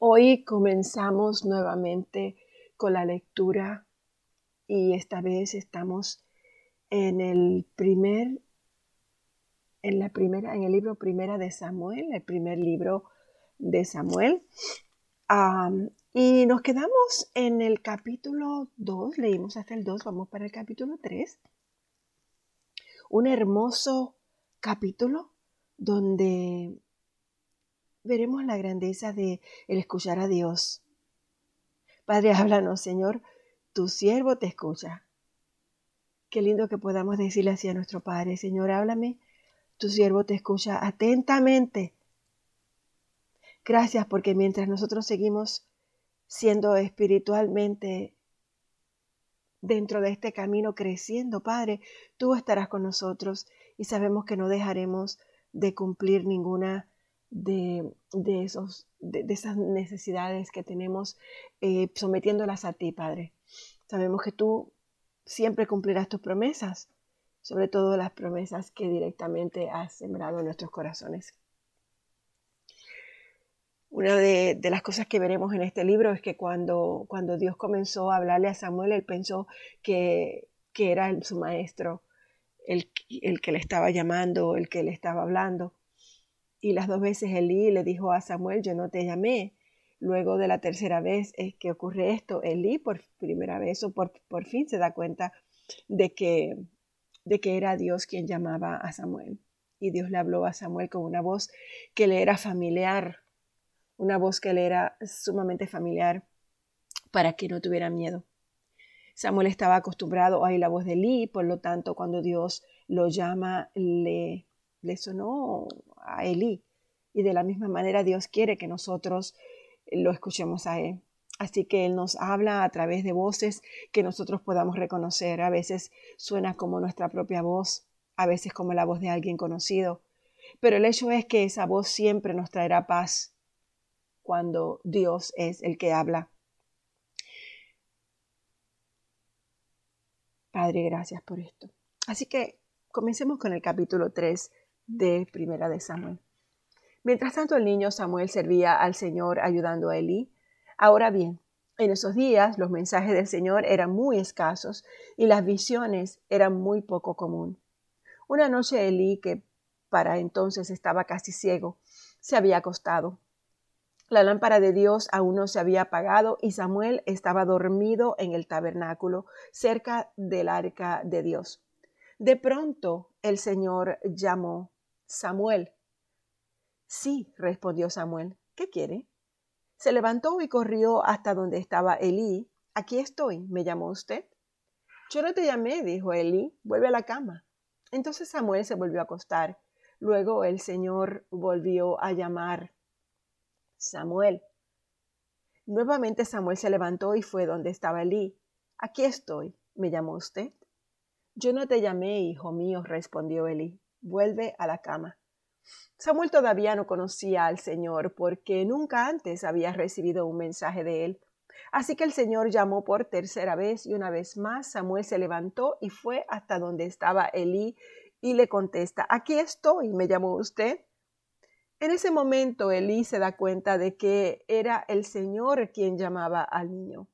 Hoy comenzamos nuevamente con la lectura y esta vez estamos en el primer en la primera en el libro primera de Samuel, el primer libro de Samuel. y nos quedamos en el capítulo 2, leímos hasta el 2, vamos para el capítulo 3. Un hermoso capítulo donde veremos la grandeza de el escuchar a Dios. Padre, háblanos, Señor, tu siervo te escucha. Qué lindo que podamos decirle así a nuestro Padre, Señor, háblame, tu siervo te escucha atentamente. Gracias porque mientras nosotros seguimos siendo espiritualmente dentro de este camino creciendo, Padre, tú estarás con nosotros y sabemos que no dejaremos de cumplir ninguna de, esos, de, esas necesidades que tenemos, eh, sometiéndolas a ti, Padre. Sabemos que tú siempre cumplirás tus promesas, sobre todo las promesas que directamente has sembrado en nuestros corazones. Una de, las cosas que veremos en este libro es que cuando, cuando Dios comenzó a hablarle a Samuel, él pensó que, que era su maestro, el, el que le estaba llamando, el que le estaba hablando. Y las dos veces Elí le dijo a Samuel, yo no te llamé. Luego de la tercera vez es que ocurre esto. Elí por primera vez o por, por fin se da cuenta de que, de que era Dios quien llamaba a Samuel. Y Dios le habló a Samuel con una voz que le era familiar, una voz que le era sumamente familiar para que no tuviera miedo. Samuel estaba acostumbrado a oír la voz de Elí, por lo tanto, cuando Dios lo llama, le, le sonó a Elí. Y de la misma manera Dios quiere que nosotros lo escuchemos a Él. Así que Él nos habla a través de voces que nosotros podamos reconocer. A veces suena como nuestra propia voz, a veces como la voz de alguien conocido. Pero el hecho es que esa voz siempre nos traerá paz cuando Dios es el que habla. Padre, gracias por esto. Así que comencemos con el capítulo 3 de Primera de Samuel. Mientras tanto el niño Samuel servía al Señor ayudando a Elí. Ahora bien, en esos días los mensajes del Señor eran muy escasos y las visiones eran muy poco común. Una noche Elí, que para entonces estaba casi ciego, se había acostado. La lámpara de Dios aún no se había apagado y Samuel estaba dormido en el tabernáculo cerca del arca de Dios. De pronto el Señor llamó Samuel. Sí, respondió Samuel. ¿Qué quiere? Se levantó y corrió hasta donde estaba Elí. Aquí estoy, ¿me llamó usted? Yo no te llamé, dijo Elí. Vuelve a la cama. Entonces Samuel se volvió a acostar. Luego el Señor volvió a llamar Samuel. Nuevamente Samuel se levantó y fue donde estaba Elí. Aquí estoy, ¿me llamó usted? Yo no te llamé, hijo mío, respondió Elí vuelve a la cama. Samuel todavía no conocía al Señor porque nunca antes había recibido un mensaje de él. Así que el Señor llamó por tercera vez y una vez más Samuel se levantó y fue hasta donde estaba Elí y le contesta, aquí estoy, ¿me llamó usted? En ese momento Elí se da cuenta de que era el Señor quien llamaba al niño.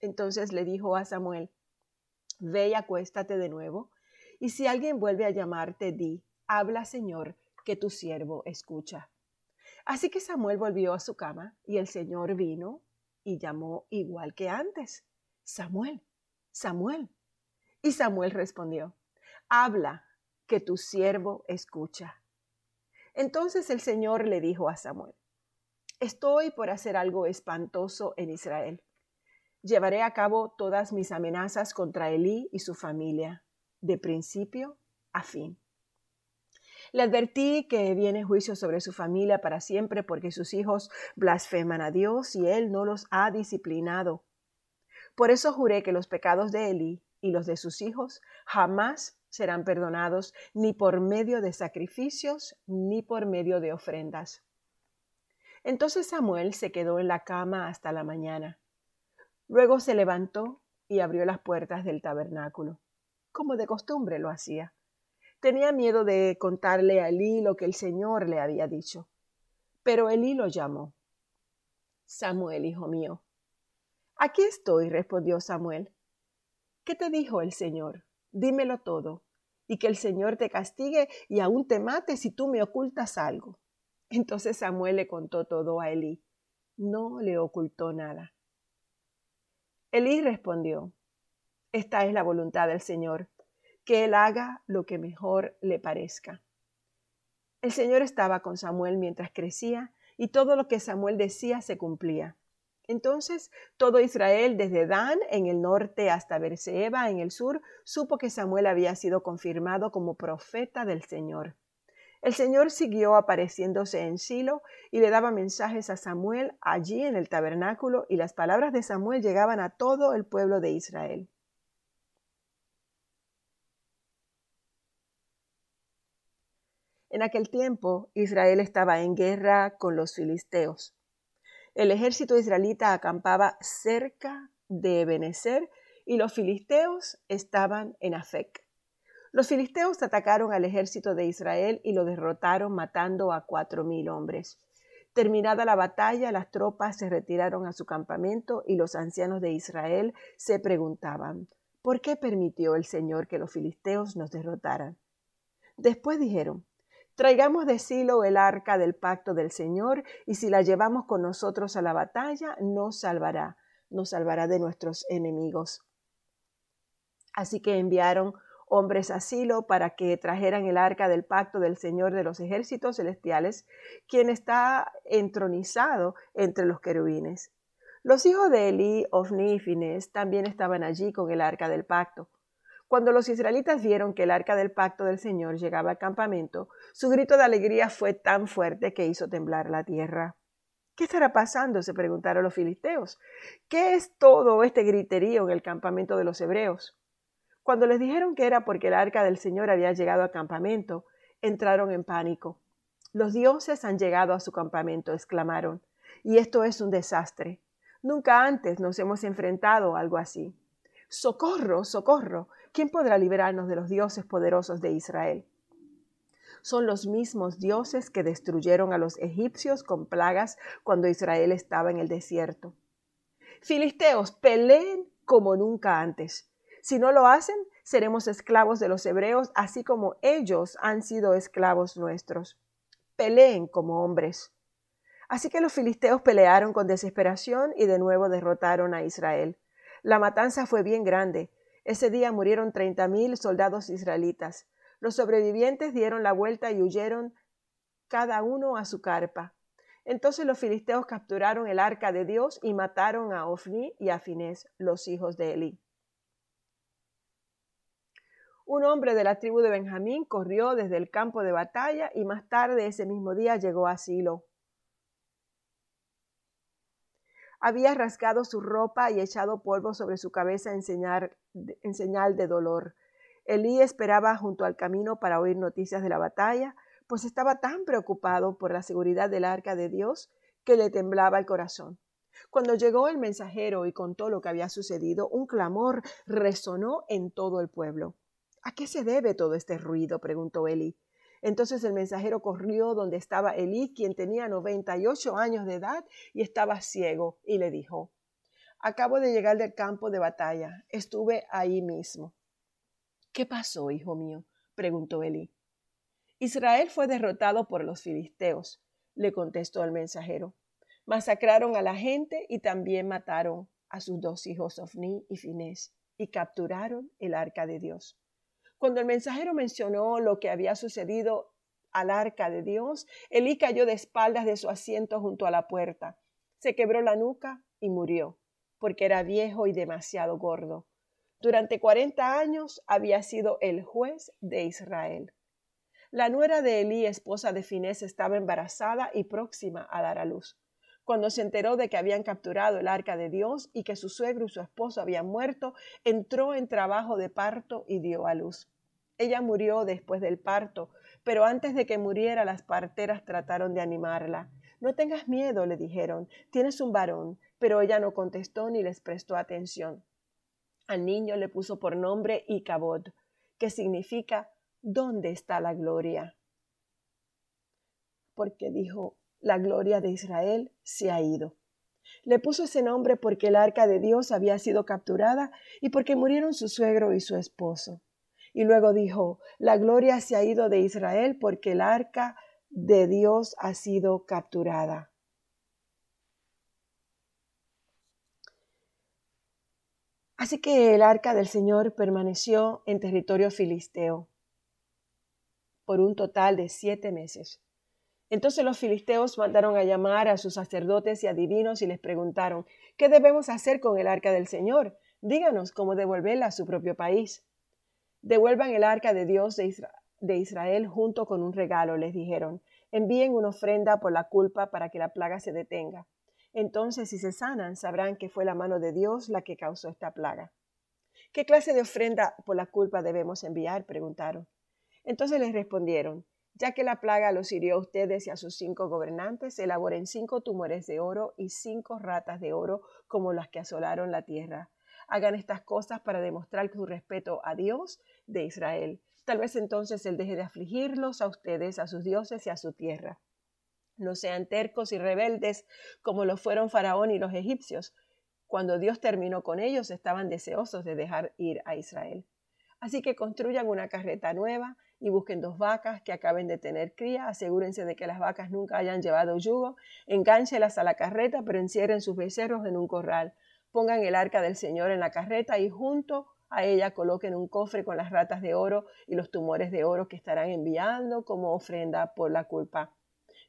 Entonces le dijo a Samuel, ve y acuéstate de nuevo y si alguien vuelve a llamarte, di, habla Señor, que tu siervo escucha. Así que Samuel volvió a su cama y el Señor vino y llamó igual que antes. Samuel, Samuel. Y Samuel respondió, habla, que tu siervo escucha. Entonces el Señor le dijo a Samuel, estoy por hacer algo espantoso en Israel. Llevaré a cabo todas mis amenazas contra Elí y su familia de principio a fin. Le advertí que viene juicio sobre su familia para siempre porque sus hijos blasfeman a Dios y Él no los ha disciplinado. Por eso juré que los pecados de Eli y los de sus hijos jamás serán perdonados ni por medio de sacrificios ni por medio de ofrendas. Entonces Samuel se quedó en la cama hasta la mañana. Luego se levantó y abrió las puertas del tabernáculo como de costumbre lo hacía. Tenía miedo de contarle a Elí lo que el Señor le había dicho. Pero Elí lo llamó. Samuel, hijo mío. Aquí estoy, respondió Samuel. ¿Qué te dijo el Señor? Dímelo todo, y que el Señor te castigue y aún te mate si tú me ocultas algo. Entonces Samuel le contó todo a Elí. No le ocultó nada. Elí respondió, Esta es la voluntad del Señor, que él haga lo que mejor le parezca. El Señor estaba con Samuel mientras crecía y todo lo que Samuel decía se cumplía. Entonces todo Israel, desde Dan en el norte hasta Berseba en el sur, supo que Samuel había sido confirmado como profeta del Señor. El Señor siguió apareciéndose en Silo y le daba mensajes a Samuel allí en el tabernáculo y las palabras de Samuel llegaban a todo el pueblo de Israel. En aquel tiempo Israel estaba en guerra con los filisteos. El ejército israelita acampaba cerca de Benecer y los filisteos estaban en Afec. Los filisteos atacaron al ejército de Israel y lo derrotaron matando a cuatro mil hombres. Terminada la batalla, las tropas se retiraron a su campamento y los ancianos de Israel se preguntaban, ¿por qué permitió el Señor que los filisteos nos derrotaran? Después dijeron, Traigamos de Silo el arca del pacto del Señor, y si la llevamos con nosotros a la batalla, nos salvará, nos salvará de nuestros enemigos. Así que enviaron hombres a Silo para que trajeran el arca del pacto del Señor de los ejércitos celestiales, quien está entronizado entre los querubines. Los hijos de Eli, Ofni y también estaban allí con el arca del pacto. Cuando los israelitas vieron que el arca del pacto del Señor llegaba al campamento, su grito de alegría fue tan fuerte que hizo temblar la tierra. ¿Qué estará pasando? se preguntaron los filisteos. ¿Qué es todo este griterío en el campamento de los hebreos? Cuando les dijeron que era porque el arca del Señor había llegado al campamento, entraron en pánico. Los dioses han llegado a su campamento, exclamaron, y esto es un desastre. Nunca antes nos hemos enfrentado a algo así. Socorro, socorro. ¿Quién podrá liberarnos de los dioses poderosos de Israel? Son los mismos dioses que destruyeron a los egipcios con plagas cuando Israel estaba en el desierto. Filisteos, peleen como nunca antes. Si no lo hacen, seremos esclavos de los hebreos, así como ellos han sido esclavos nuestros. Peleen como hombres. Así que los filisteos pelearon con desesperación y de nuevo derrotaron a Israel. La matanza fue bien grande. Ese día murieron treinta mil soldados israelitas. Los sobrevivientes dieron la vuelta y huyeron cada uno a su carpa. Entonces los filisteos capturaron el arca de Dios y mataron a Ofni y a Finés, los hijos de Eli. Un hombre de la tribu de Benjamín corrió desde el campo de batalla y más tarde ese mismo día llegó a Silo. Había rasgado su ropa y echado polvo sobre su cabeza en, señal de dolor. Elí esperaba junto al camino para oír noticias de la batalla, pues estaba tan preocupado por la seguridad del arca de Dios que le temblaba el corazón. Cuando llegó el mensajero y contó lo que había sucedido, un clamor resonó en todo el pueblo. ¿A qué se debe todo este ruido? preguntó Eli. Entonces el mensajero corrió donde estaba Elí, quien tenía noventa y ocho años de edad y estaba ciego, y le dijo, Acabo de llegar del campo de batalla, estuve ahí mismo. ¿Qué pasó, hijo mío? preguntó Elí. Israel fue derrotado por los filisteos, le contestó el mensajero. Masacraron a la gente y también mataron a sus dos hijos Ofni y Finés y capturaron el arca de Dios. Cuando el mensajero mencionó lo que había sucedido al arca de Dios, Elí cayó de espaldas de su asiento junto a la puerta. Se quebró la nuca y murió, porque era viejo y demasiado gordo. Durante cuarenta años había sido el juez de Israel. La nuera de Elí, esposa de Finés, estaba embarazada y próxima a dar a luz. Cuando se enteró de que habían capturado el arca de Dios y que su suegro y su esposo habían muerto, entró en trabajo de parto y dio a luz. Ella murió después del parto, pero antes de que muriera las parteras trataron de animarla. No tengas miedo, le dijeron, tienes un varón, pero ella no contestó ni les prestó atención. Al niño le puso por nombre Icabod, que significa ¿dónde está la gloria? Porque dijo, la gloria de Israel se ha ido. Le puso ese nombre porque el arca de Dios había sido capturada y porque murieron su suegro y su esposo. Y luego dijo, la gloria se ha ido de Israel porque el arca de Dios ha sido capturada. Así que el arca del Señor permaneció en territorio filisteo por un total de siete meses. Entonces los filisteos mandaron a llamar a sus sacerdotes y adivinos y les preguntaron, ¿qué debemos hacer con el arca del Señor? Díganos cómo devolverla a su propio país. Devuelvan el arca de Dios de, Israel junto con un regalo, les dijeron. Envíen una ofrenda por la culpa para que la plaga se detenga. Entonces, si se sanan, sabrán que fue la mano de Dios la que causó esta plaga. ¿Qué clase de ofrenda por la culpa debemos enviar? preguntaron. Entonces les respondieron, ya que la plaga los hirió a ustedes y a sus cinco gobernantes, elaboren cinco tumores de oro y cinco ratas de oro como las que asolaron la tierra. Hagan estas cosas para demostrar su respeto a Dios de Israel. Tal vez entonces Él deje de afligirlos a ustedes, a sus dioses y a su tierra. No sean tercos y rebeldes como lo fueron Faraón y los egipcios. Cuando Dios terminó con ellos, estaban deseosos de dejar ir a Israel. Así que construyan una carreta nueva y busquen dos vacas que acaben de tener cría, asegúrense de que las vacas nunca hayan llevado yugo, engánchelas a la carreta, pero encierren sus becerros en un corral. Pongan el arca del Señor en la carreta y junto a ella coloquen un cofre con las ratas de oro y los tumores de oro que estarán enviando como ofrenda por la culpa.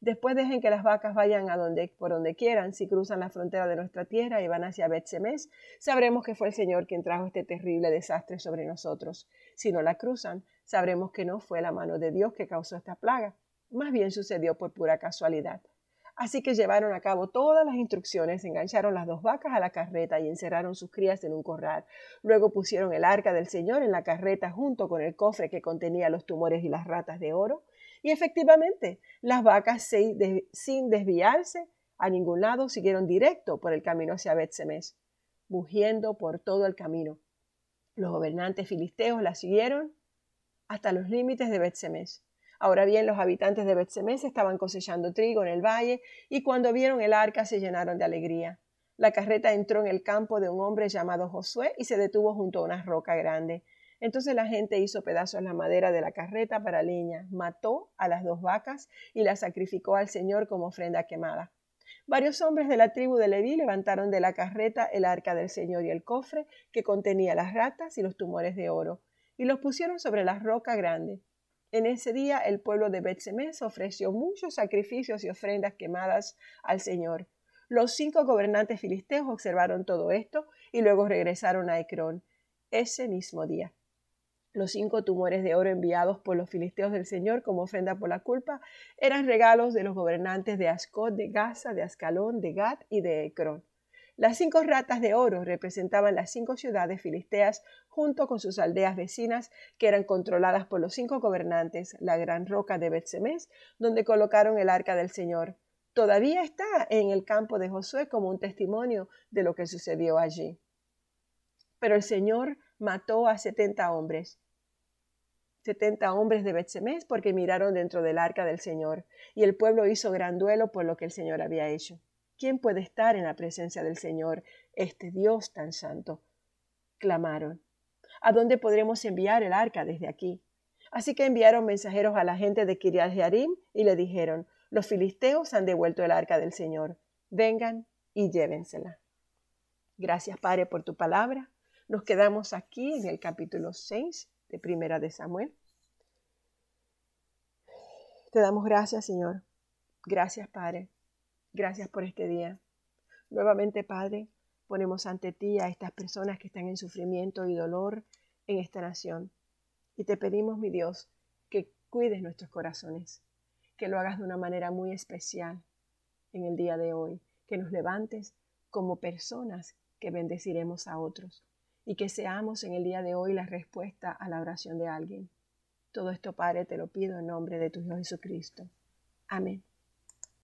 Después dejen que las vacas vayan a donde, por donde quieran. Si cruzan la frontera de nuestra tierra y van hacia Bet-Semes, sabremos que fue el Señor quien trajo este terrible desastre sobre nosotros. Si no la cruzan, sabremos que no fue la mano de Dios que causó esta plaga. Más bien sucedió por pura casualidad. Así que llevaron a cabo todas las instrucciones, engancharon las dos vacas a la carreta y encerraron sus crías en un corral. Luego pusieron el arca del Señor en la carreta junto con el cofre que contenía los tumores y las ratas de oro. Y efectivamente, las vacas sin desviarse a ningún lado siguieron directo por el camino hacia Betsemes, mugiendo por todo el camino. Los gobernantes filisteos la siguieron hasta los límites de Betsemes. Ahora bien, los habitantes de Betsemes estaban cosechando trigo en el valle y cuando vieron el arca se llenaron de alegría. La carreta entró en el campo de un hombre llamado Josué y se detuvo junto a una roca grande. Entonces la gente hizo pedazos la madera de la carreta para leña, mató a las dos vacas y las sacrificó al Señor como ofrenda quemada. Varios hombres de la tribu de Leví levantaron de la carreta el arca del Señor y el cofre que contenía las ratas y los tumores de oro y los pusieron sobre la roca grande. En ese día el pueblo de Betsemes ofreció muchos sacrificios y ofrendas quemadas al Señor. Los cinco gobernantes filisteos observaron todo esto y luego regresaron a Ecrón ese mismo día. Los cinco tumores de oro enviados por los filisteos del Señor como ofrenda por la culpa eran regalos de los gobernantes de Ascot, de Gaza, de Ascalón, de Gat y de Ecrón. Las cinco ratas de oro representaban las cinco ciudades filisteas junto con sus aldeas vecinas que eran controladas por los cinco gobernantes, la gran roca de Betsemes, donde colocaron el arca del Señor. Todavía está en el campo de Josué como un testimonio de lo que sucedió allí. Pero el Señor mató a setenta hombres. Setenta hombres de Betsemes porque miraron dentro del arca del Señor, y el pueblo hizo gran duelo por lo que el Señor había hecho. ¿Quién puede estar en la presencia del Señor, este Dios tan santo? clamaron. ¿A dónde podremos enviar el arca desde aquí? Así que enviaron mensajeros a la gente de Kiriat Jearim y le dijeron: Los filisteos han devuelto el arca del Señor. Vengan y llévensela. Gracias, Padre, por tu palabra. Nos quedamos aquí en el capítulo 6 de Primera de Samuel. Te damos gracias, Señor. Gracias, Padre, Gracias por este día. Nuevamente, Padre, ponemos ante ti a estas personas que están en sufrimiento y dolor en esta nación. Y te pedimos, mi Dios, que cuides nuestros corazones, que lo hagas de una manera muy especial en el día de hoy, que nos levantes como personas que bendeciremos a otros y que seamos en el día de hoy la respuesta a la oración de alguien. Todo esto, Padre, te lo pido en nombre de tu Hijo Jesucristo. Amén.